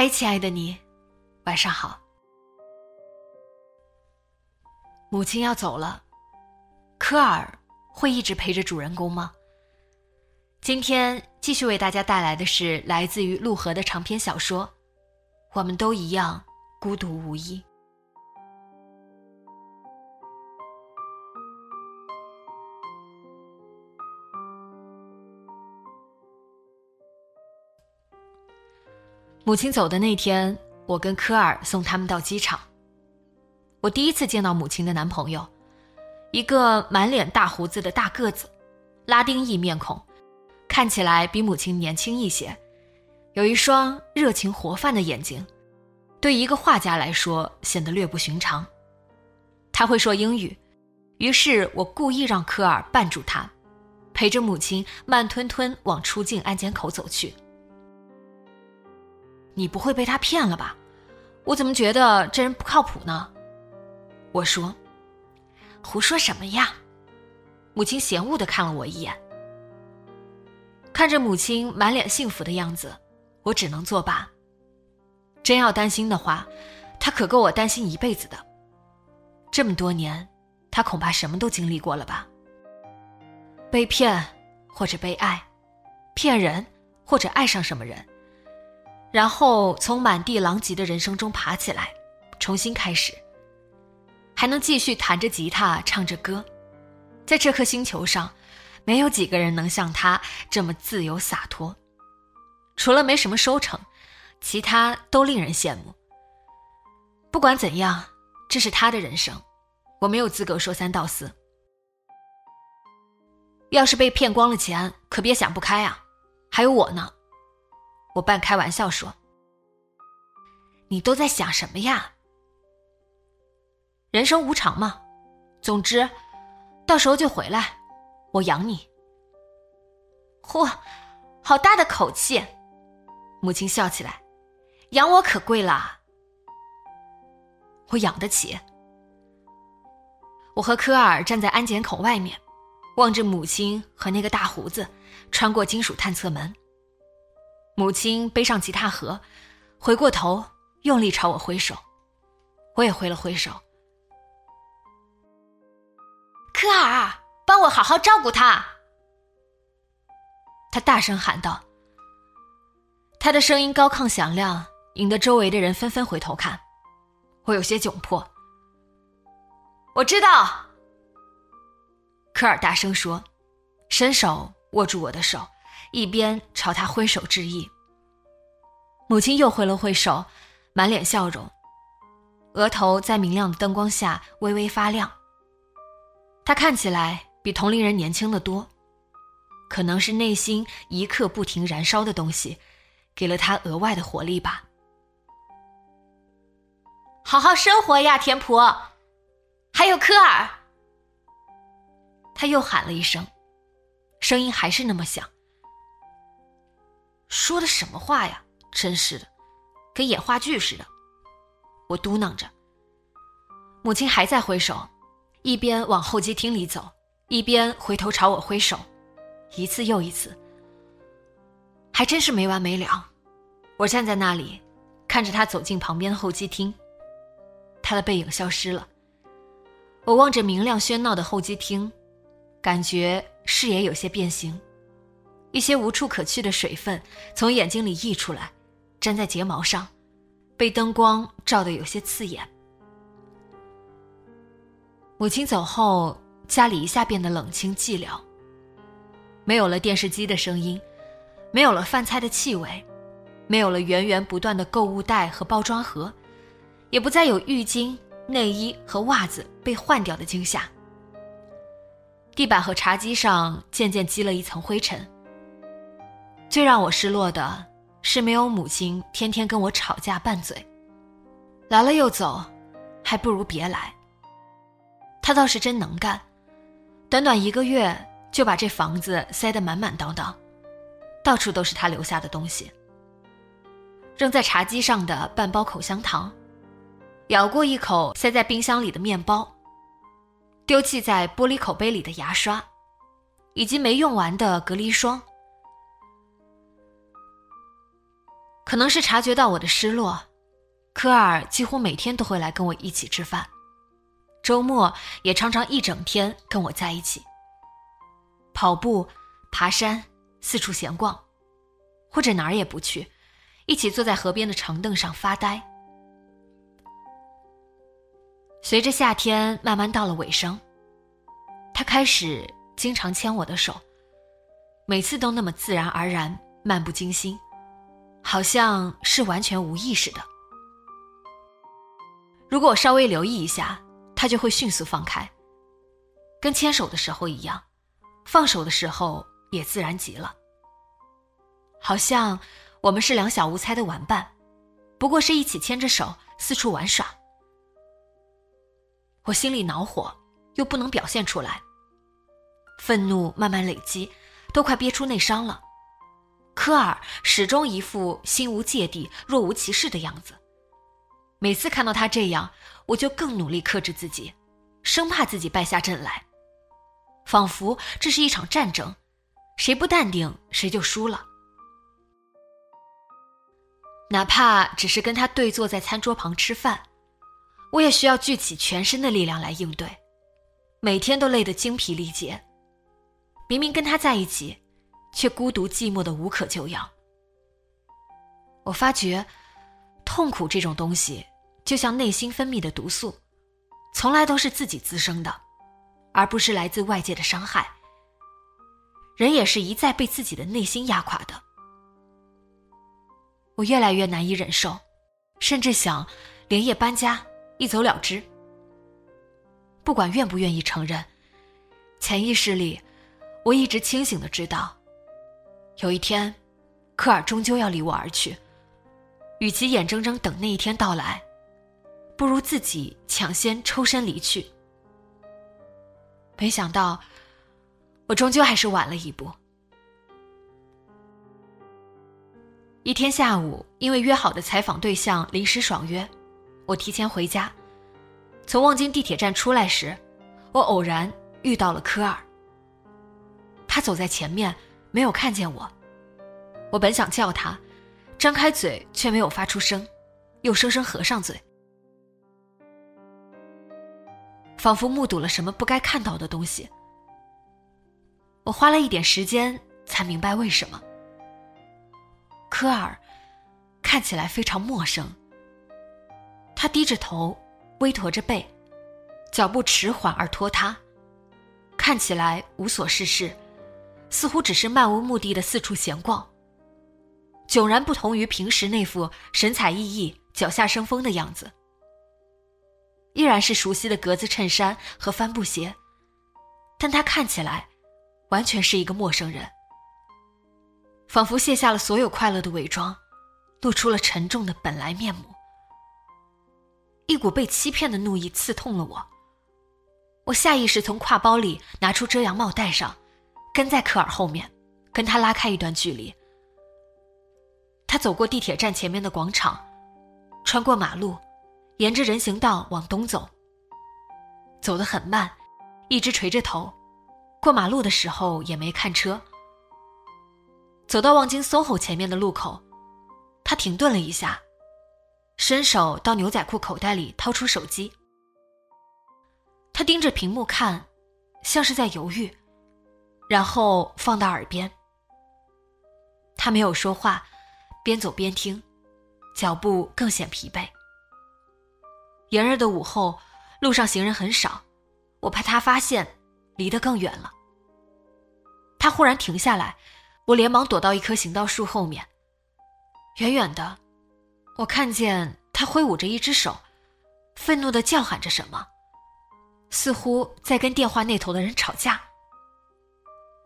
嗨，亲爱的你，晚上好。母亲要走了，科尔会一直陪着主人公吗？今天继续为大家带来的是来自于陆河的长篇小说《我们都一样，孤独无依》。母亲走的那天，我跟科尔送他们到机场。我第一次见到母亲的男朋友，一个满脸大胡子的大个子，拉丁裔面孔，看起来比母亲年轻一些，有一双热情活泛的眼睛，对一个画家来说显得略不寻常。他会说英语，于是我故意让科尔绊住他，陪着母亲慢吞吞往出境安检口走去。你不会被他骗了吧？我怎么觉得这人不靠谱呢？我说：“胡说什么呀？”母亲嫌恶的看了我一眼，看着母亲满脸幸福的样子，我只能作罢。真要担心的话，他可够我担心一辈子的。这么多年，他恐怕什么都经历过了吧？被骗，或者被爱，骗人，或者爱上什么人。然后从满地狼藉的人生中爬起来，重新开始，还能继续弹着吉他唱着歌，在这颗星球上，没有几个人能像他这么自由洒脱。除了没什么收成，其他都令人羡慕。不管怎样，这是他的人生，我没有资格说三道四。要是被骗光了钱，可别想不开啊！还有我呢。我半开玩笑说：“你都在想什么呀？人生无常嘛。总之，到时候就回来，我养你。”嚯，好大的口气！母亲笑起来：“养我可贵了，我养得起。”我和科尔站在安检口外面，望着母亲和那个大胡子穿过金属探测门。母亲背上吉他盒，回过头，用力朝我挥手，我也挥了挥手。科尔，帮我好好照顾他。他大声喊道。他的声音高亢响亮，引得周围的人纷纷回头看。我有些窘迫。我知道。科尔大声说，伸手握住我的手。一边朝他挥手致意，母亲又挥了挥手，满脸笑容，额头在明亮的灯光下微微发亮。她看起来比同龄人年轻的多，可能是内心一刻不停燃烧的东西，给了她额外的活力吧。好好生活呀，田普，还有科尔。他又喊了一声，声音还是那么响。说的什么话呀！真是的，跟演话剧似的。我嘟囔着。母亲还在挥手，一边往候机厅里走，一边回头朝我挥手，一次又一次。还真是没完没了。我站在那里，看着他走进旁边的候机厅，他的背影消失了。我望着明亮喧闹的候机厅，感觉视野有些变形。一些无处可去的水分从眼睛里溢出来，粘在睫毛上，被灯光照得有些刺眼。母亲走后，家里一下变得冷清寂寥，没有了电视机的声音，没有了饭菜的气味，没有了源源不断的购物袋和包装盒，也不再有浴巾、内衣和袜子被换掉的惊吓。地板和茶几上渐渐积了一层灰尘。最让我失落的是没有母亲天天跟我吵架拌嘴，来了又走，还不如别来。他倒是真能干，短短一个月就把这房子塞得满满当当，到处都是他留下的东西。扔在茶几上的半包口香糖，咬过一口塞在冰箱里的面包，丢弃在玻璃口杯里的牙刷，以及没用完的隔离霜。可能是察觉到我的失落，科尔几乎每天都会来跟我一起吃饭。周末也常常一整天跟我在一起，跑步、爬山、四处闲逛，或者哪儿也不去，一起坐在河边的长凳上发呆。随着夏天慢慢到了尾声，他开始经常牵我的手，每次都那么自然而然、漫不经心，好像是完全无意识的。如果我稍微留意一下。他就会迅速放开，跟牵手的时候一样，放手的时候也自然极了。好像我们是两小无猜的玩伴，不过是一起牵着手四处玩耍。我心里恼火，又不能表现出来，愤怒慢慢累积，都快憋出内伤了。科尔始终一副心无芥蒂、若无其事的样子。每次看到他这样，我就更努力克制自己，生怕自己败下阵来，仿佛这是一场战争，谁不淡定谁就输了。哪怕只是跟他对坐在餐桌旁吃饭，我也需要聚起全身的力量来应对，每天都累得精疲力竭。明明跟他在一起，却孤独寂寞的无可救药。我发觉。痛苦这种东西，就像内心分泌的毒素，从来都是自己滋生的，而不是来自外界的伤害。人也是一再被自己的内心压垮的。我越来越难以忍受，甚至想连夜搬家，一走了之。不管愿不愿意承认，潜意识里，我一直清醒的知道，有一天，科尔终究要离我而去。与其眼睁睁等那一天到来，不如自己抢先抽身离去。没想到，我终究还是晚了一步。一天下午，因为约好的采访对象临时爽约，我提前回家。从望京地铁站出来时，我偶然遇到了科尔。他走在前面，没有看见我。我本想叫他。张开嘴却没有发出声，又生生合上嘴，仿佛目睹了什么不该看到的东西。我花了一点时间才明白为什么。科尔看起来非常陌生，他低着头，微驼着背，脚步迟缓而拖沓，看起来无所事事，似乎只是漫无目的的四处闲逛。迥然不同于平时那副神采奕奕、脚下生风的样子。依然是熟悉的格子衬衫和帆布鞋，但他看起来完全是一个陌生人，仿佛卸下了所有快乐的伪装，露出了沉重的本来面目。一股被欺骗的怒意刺痛了我，我下意识从挎包里拿出遮阳帽戴上，跟在科尔后面，跟他拉开一段距离。他走过地铁站前面的广场，穿过马路，沿着人行道往东走。走得很慢，一直垂着头，过马路的时候也没看车。走到望京 SOHO 前面的路口，他停顿了一下，伸手到牛仔裤口袋里掏出手机。他盯着屏幕看，像是在犹豫，然后放到耳边。他没有说话。边走边听，脚步更显疲惫。炎热的午后，路上行人很少，我怕他发现，离得更远了。他忽然停下来，我连忙躲到一棵行道树后面。远远的，我看见他挥舞着一只手，愤怒的叫喊着什么，似乎在跟电话那头的人吵架。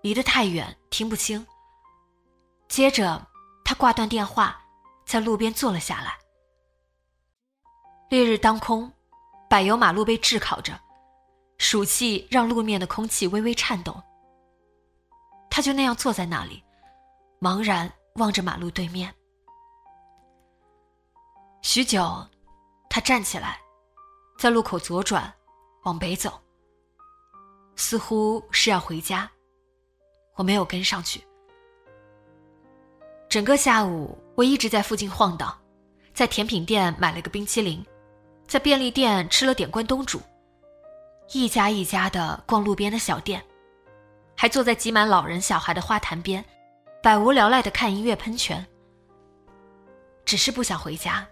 离得太远，听不清。接着，他挂断电话，在路边坐了下来。烈日当空，柏油马路被炙烤着，暑气让路面的空气微微颤动。他就那样坐在那里，茫然望着马路对面。许久，他站起来，在路口左转，往北走，似乎是要回家。我没有跟上去。整个下午，我一直在附近晃荡，在甜品店买了个冰淇淋。在便利店吃了点关东煮，一家一家的逛路边的小店，还坐在挤满老人小孩的花坛边，百无聊赖的看音乐喷泉。只是不想回家。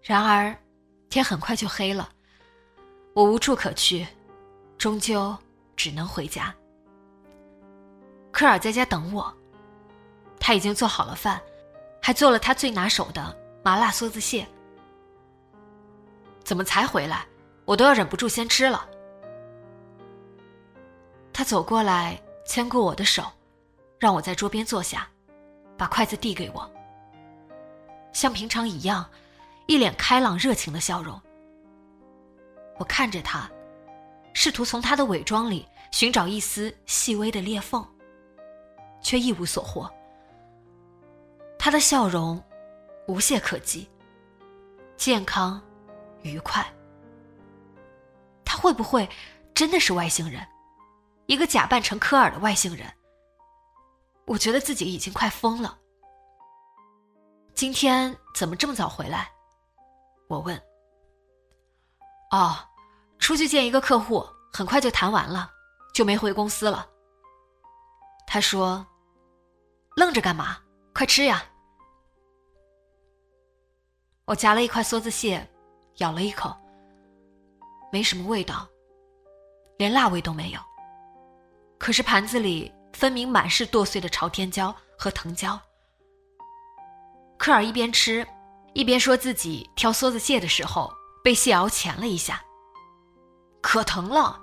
然而，天很快就黑了，我无处可去，终究只能回家。科尔在家等我，他已经做好了饭，还做了他最拿手的麻辣梭子蟹。怎么才回来？我都要忍不住先吃了。他走过来，牵过我的手，让我在桌边坐下，把筷子递给我。像平常一样，一脸开朗热情的笑容。我看着他，试图从他的伪装里寻找一丝细微的裂缝，却一无所获。他的笑容无懈可击，健康。愉快。他会不会真的是外星人，一个假扮成科尔的外星人？我觉得自己已经快疯了。今天怎么这么早回来？我问。哦，出去见一个客户，很快就谈完了，就没回公司了。他说：“愣着干嘛？快吃呀！”我夹了一块梭子蟹。咬了一口，没什么味道，连辣味都没有。可是盘子里分明满是剁碎的朝天椒和藤椒。科尔一边吃，一边说自己挑梭子蟹的时候被蟹螯钳了一下，可疼了。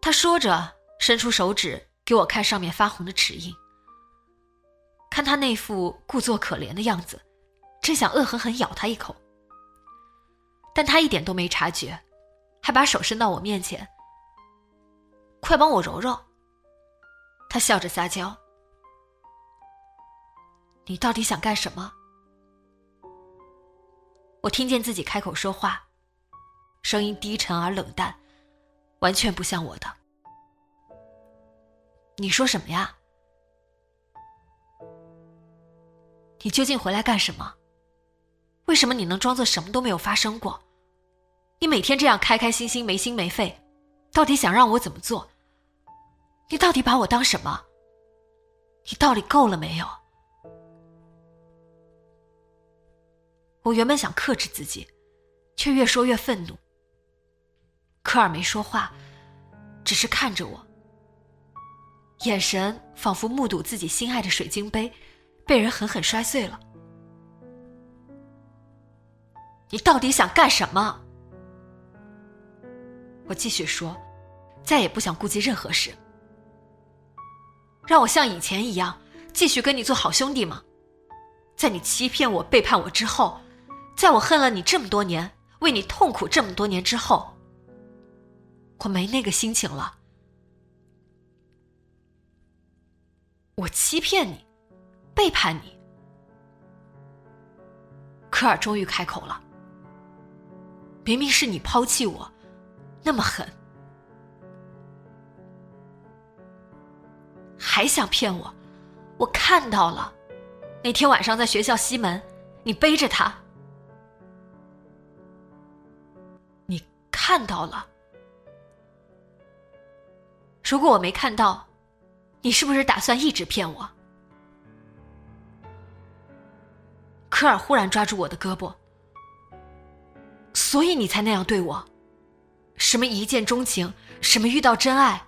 他说着，伸出手指给我看上面发红的齿印。看他那副故作可怜的样子，真想恶狠狠咬他一口。但他一点都没察觉，还把手伸到我面前，快帮我揉揉。他笑着撒娇：“你到底想干什么？”我听见自己开口说话，声音低沉而冷淡，完全不像我的。你说什么呀？你究竟回来干什么？为什么你能装作什么都没有发生过？你每天这样开开心心、没心没肺，到底想让我怎么做？你到底把我当什么？你到底够了没有？我原本想克制自己，却越说越愤怒。科尔没说话，只是看着我，眼神仿佛目睹自己心爱的水晶杯被人狠狠摔碎了。你到底想干什么？我继续说，再也不想顾及任何事。让我像以前一样继续跟你做好兄弟吗？在你欺骗我、背叛我之后，在我恨了你这么多年、为你痛苦这么多年之后，我没那个心情了。我欺骗你，背叛你。科尔终于开口了。明明是你抛弃我，那么狠，还想骗我？我看到了，那天晚上在学校西门，你背着他，你看到了。如果我没看到，你是不是打算一直骗我？科尔忽然抓住我的胳膊。所以你才那样对我，什么一见钟情，什么遇到真爱，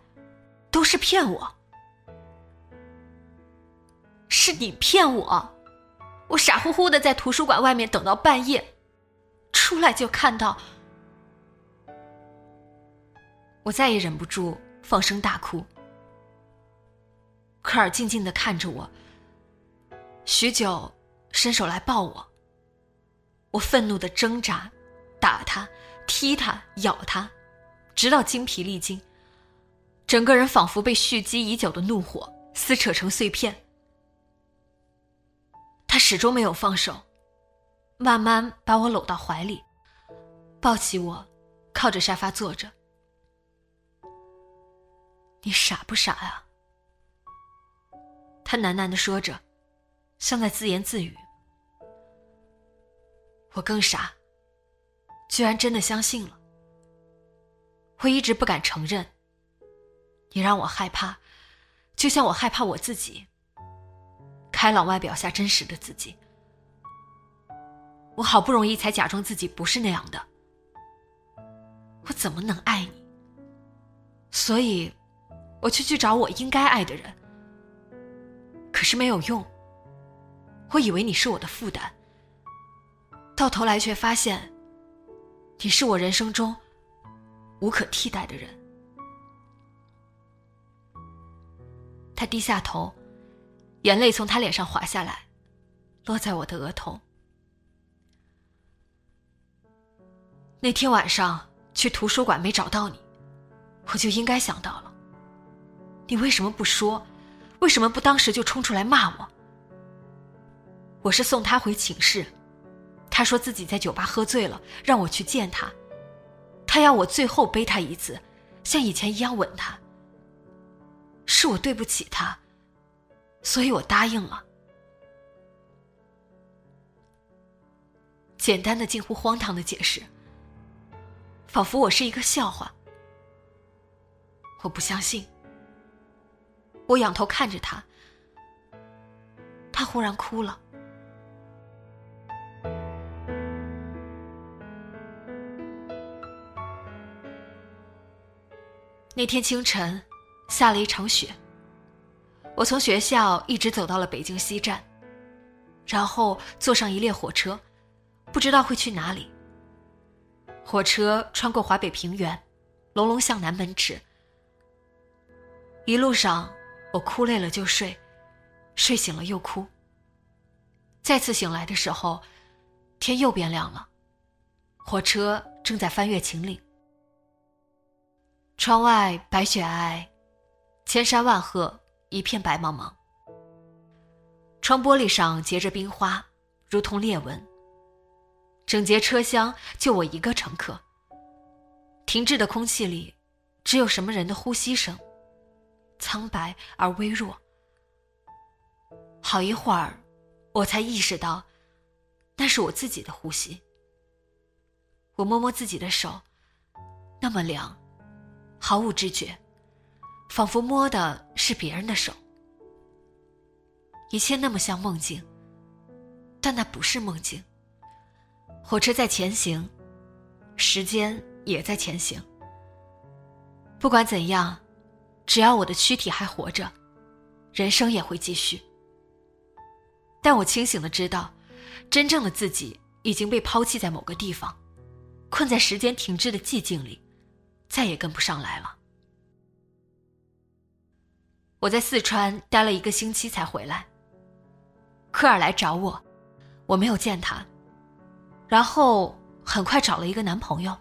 都是骗我。是你骗我，我傻乎乎的在图书馆外面等到半夜，出来就看到，我再也忍不住放声大哭。科尔静静的看着我，许久，伸手来抱我。我愤怒的挣扎。打他，踢他，咬他，直到精疲力尽。整个人仿佛被蓄积已久的怒火撕扯成碎片。他始终没有放手，慢慢把我搂到怀里，抱起我，靠着沙发坐着。你傻不傻呀？他喃喃的说着，像在自言自语。我更傻。居然真的相信了，我一直不敢承认。你让我害怕，就像我害怕我自己。开朗外表下真实的自己，我好不容易才假装自己不是那样的。我怎么能爱你？所以，我就去找我应该爱的人。可是没有用。我以为你是我的负担，到头来却发现。你是我人生中无可替代的人。他低下头，眼泪从他脸上滑下来，落在我的额头。那天晚上去图书馆没找到你，我就应该想到了。你为什么不说？为什么不当时就冲出来骂我？我是送他回寝室。他说自己在酒吧喝醉了，让我去见他。他要我最后背他一次，像以前一样吻他。是我对不起他，所以我答应了。简单的、近乎荒唐的解释，仿佛我是一个笑话。我不相信。我仰头看着他，他忽然哭了。那天清晨，下了一场雪。我从学校一直走到了北京西站，然后坐上一列火车，不知道会去哪里。火车穿过华北平原，隆隆向南奔驰。一路上，我哭累了就睡，睡醒了又哭。再次醒来的时候，天又变亮了，火车正在翻越秦岭。窗外白雪皑皑，千山万壑一片白茫茫。窗玻璃上结着冰花，如同裂纹。整节车厢就我一个乘客。停滞的空气里，只有什么人的呼吸声，苍白而微弱。好一会儿，我才意识到，那是我自己的呼吸。我摸摸自己的手，那么凉。毫无知觉，仿佛摸的是别人的手。一切那么像梦境，但那不是梦境。火车在前行，时间也在前行。不管怎样，只要我的躯体还活着，人生也会继续。但我清醒的知道，真正的自己已经被抛弃在某个地方，困在时间停滞的寂静里。再也跟不上来了。我在四川待了一个星期才回来。科尔来找我，我没有见他，然后很快找了一个男朋友，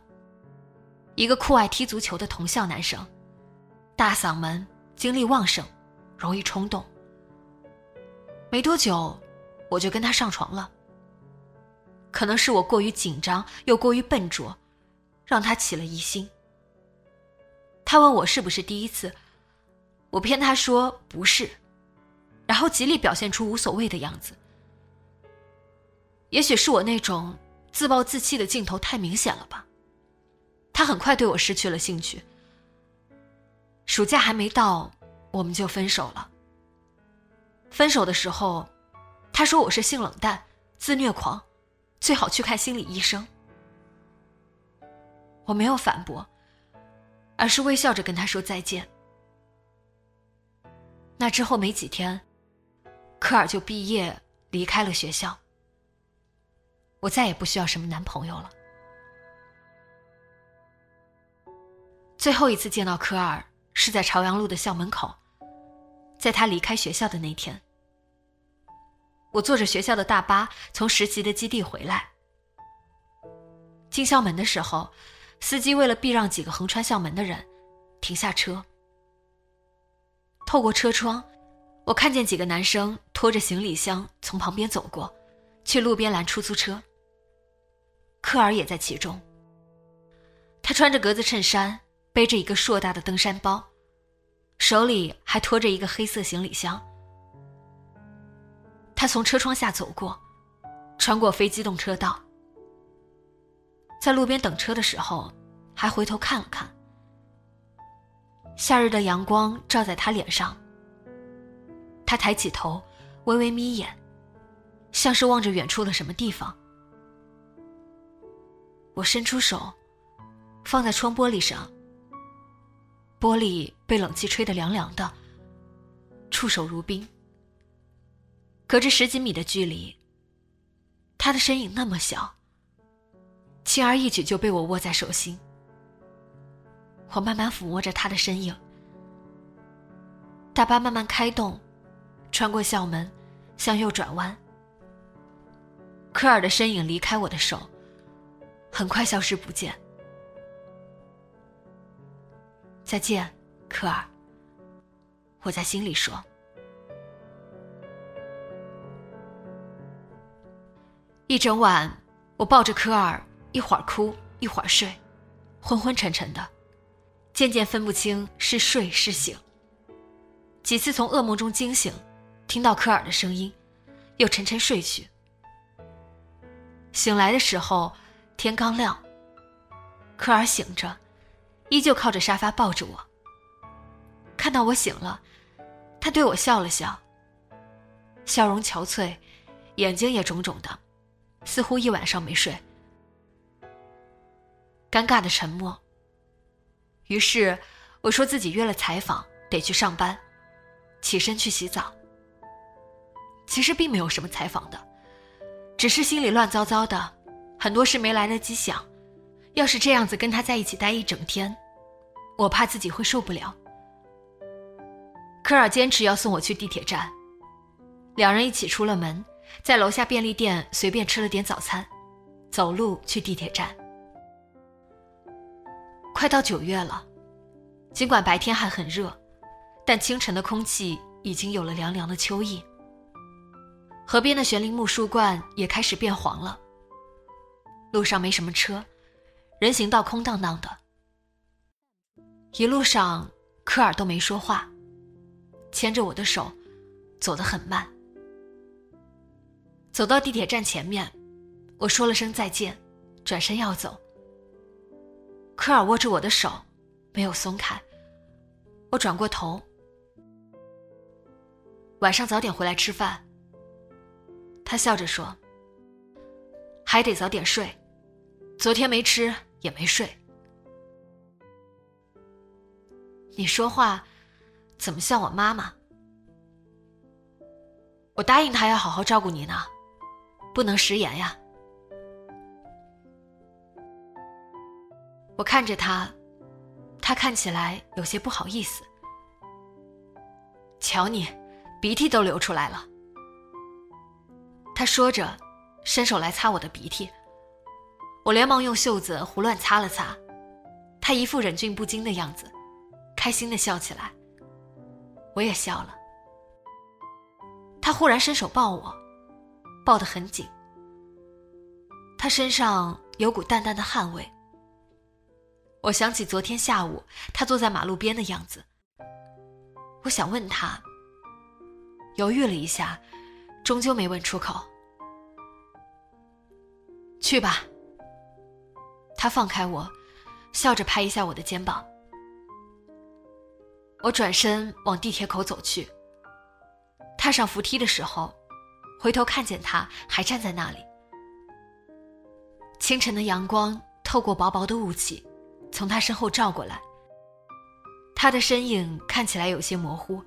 一个酷爱踢足球的同校男生，大嗓门，精力旺盛，容易冲动。没多久，我就跟他上床了。可能是我过于紧张又过于笨拙，让他起了疑心。他问我是不是第一次，我骗他说不是，然后极力表现出无所谓的样子。也许是我那种自暴自弃的镜头太明显了吧。他很快对我失去了兴趣。暑假还没到，我们就分手了。分手的时候，他说我是性冷淡，自虐狂，最好去看心理医生。我没有反驳，而是微笑着跟他说再见。那之后没几天，科尔就毕业离开了学校。我再也不需要什么男朋友了。最后一次见到科尔是在朝阳路的校门口，在他离开学校的那天。我坐着学校的大巴从实习的基地回来，进校门的时候，司机为了避让几个横穿校门的人，停下车。透过车窗，我看见几个男生拖着行李箱从旁边走过，去路边拦出租车。科尔也在其中。他穿着格子衬衫，背着一个硕大的登山包，手里还拖着一个黑色行李箱。他从车窗下走过，穿过非机动车道，在路边等车的时候，还回头看了看。夏日的阳光照在他脸上，他抬起头，微微眯眼，像是望着远处的什么地方。我伸出手，放在窗玻璃上。玻璃被冷气吹得凉凉的，触手如冰。隔着十几米的距离，他的身影那么小，轻而易举就被我握在手心。我慢慢抚摸着他的身影。大巴慢慢开动，穿过校门，向右转弯。科尔的身影离开我的手。很快消失不见。再见，科尔。我在心里说。一整晚，我抱着科尔，一会儿哭，一会儿睡，昏昏沉沉的，渐渐分不清是睡是醒。几次从噩梦中惊醒，听到科尔的声音，又沉沉睡去。醒来的时候。天刚亮，科尔醒着，依旧靠着沙发抱着我。看到我醒了，他对我笑了笑，笑容憔悴，眼睛也肿肿的，似乎一晚上没睡。尴尬的沉默。于是我说自己约了采访，得去上班，起身去洗澡。其实并没有什么采访的，只是心里乱糟糟的。很多事没来得及想，要是这样子跟他在一起待一整天，我怕自己会受不了。科尔坚持要送我去地铁站，两人一起出了门，在楼下便利店随便吃了点早餐，走路去地铁站。快到九月了，尽管白天还很热，但清晨的空气已经有了凉凉的秋意。河边的悬铃木树冠也开始变黄了。路上没什么车，人行道空荡荡的。一路上，科尔都没说话，牵着我的手，走得很慢。走到地铁站前面，我说了声再见，转身要走。科尔握住我的手，没有松开。我转过头，晚上早点回来吃饭。他笑着说：“还得早点睡。”昨天没吃也没睡，你说话怎么像我妈妈？我答应他要好好照顾你呢，不能食言呀。我看着他，他看起来有些不好意思。瞧你，鼻涕都流出来了。他说着，伸手来擦我的鼻涕。我连忙用袖子胡乱擦了擦，他一副忍俊不禁的样子，开心的笑起来。我也笑了。他忽然伸手抱我，抱得很紧。他身上有股淡淡的汗味。我想起昨天下午他坐在马路边的样子。我想问他，犹豫了一下，终究没问出口。去吧。他放开我，笑着拍一下我的肩膀。我转身往地铁口走去。踏上扶梯的时候，回头看见他还站在那里。清晨的阳光透过薄薄的雾气，从他身后照过来。他的身影看起来有些模糊，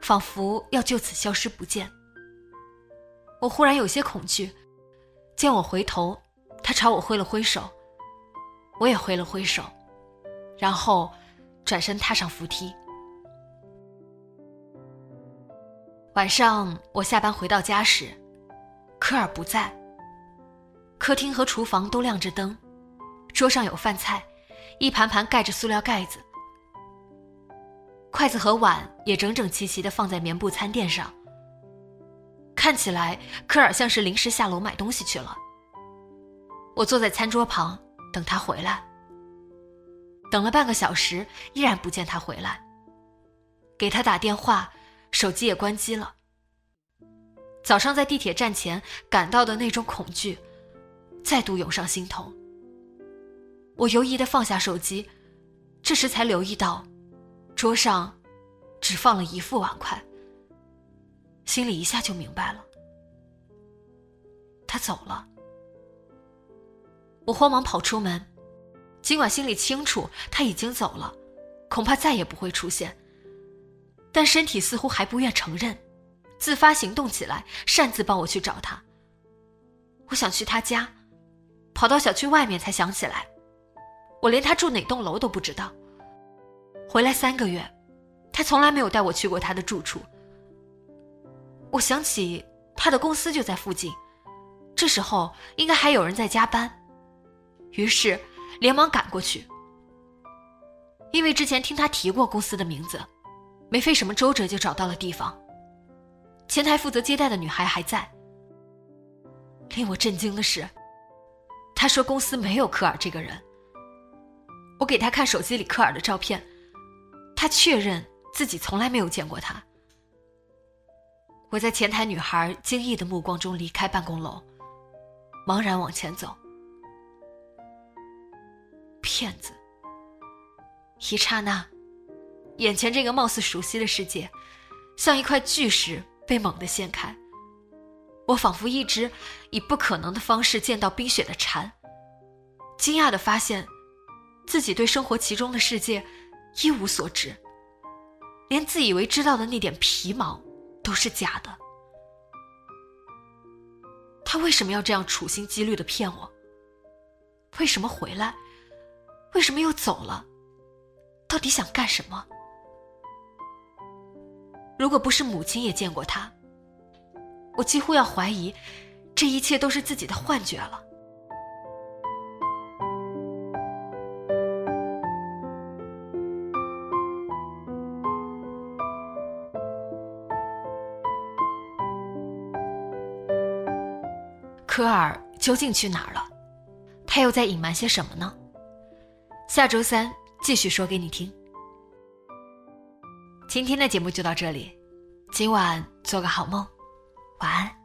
仿佛要就此消失不见。我忽然有些恐惧，见我回头，他朝我挥了挥手，我也挥了挥手，然后转身踏上扶梯。晚上我下班回到家时，科尔不在。客厅和厨房都亮着灯，桌上有饭菜，一盘盘盖着塑料盖子，筷子和碗也整整齐齐地放在棉布餐垫上。看起来科尔像是临时下楼买东西去了。我坐在餐桌旁等他回来，等了半个小时，依然不见他回来。给他打电话。手机也关机了。早上在地铁站前感到的那种恐惧，再度涌上心头。我犹疑的放下手机，这时才留意到，桌上只放了一副碗筷。心里一下就明白了，他走了。我慌忙跑出门，尽管心里清楚他已经走了，恐怕再也不会出现。但身体似乎还不愿承认，自发行动起来，擅自帮我去找他。我想去他家，跑到小区外面才想起来，我连他住哪栋楼都不知道。回来三个月，他从来没有带我去过他的住处。我想起他的公司就在附近，这时候应该还有人在加班，于是连忙赶过去。因为之前听他提过公司的名字。没费什么周折就找到了地方。前台负责接待的女孩还在。令我震惊的是，他说公司没有科尔这个人。我给他看手机里科尔的照片，他确认自己从来没有见过他。我在前台女孩惊异的目光中离开办公楼，茫然往前走。骗子！一刹那。眼前这个貌似熟悉的世界，像一块巨石被猛地掀开。我仿佛一只以不可能的方式见到冰雪的蝉，惊讶地发现，自己对生活其中的世界一无所知，连自以为知道的那点皮毛都是假的。他为什么要这样处心积虑地骗我？为什么回来？为什么又走了？到底想干什么？如果不是母亲也见过他，我几乎要怀疑，这一切都是自己的幻觉了。科尔究竟去哪儿了？他又在隐瞒些什么呢？下周三继续说给你听。今天的节目就到这里，今晚做个好梦，晚安。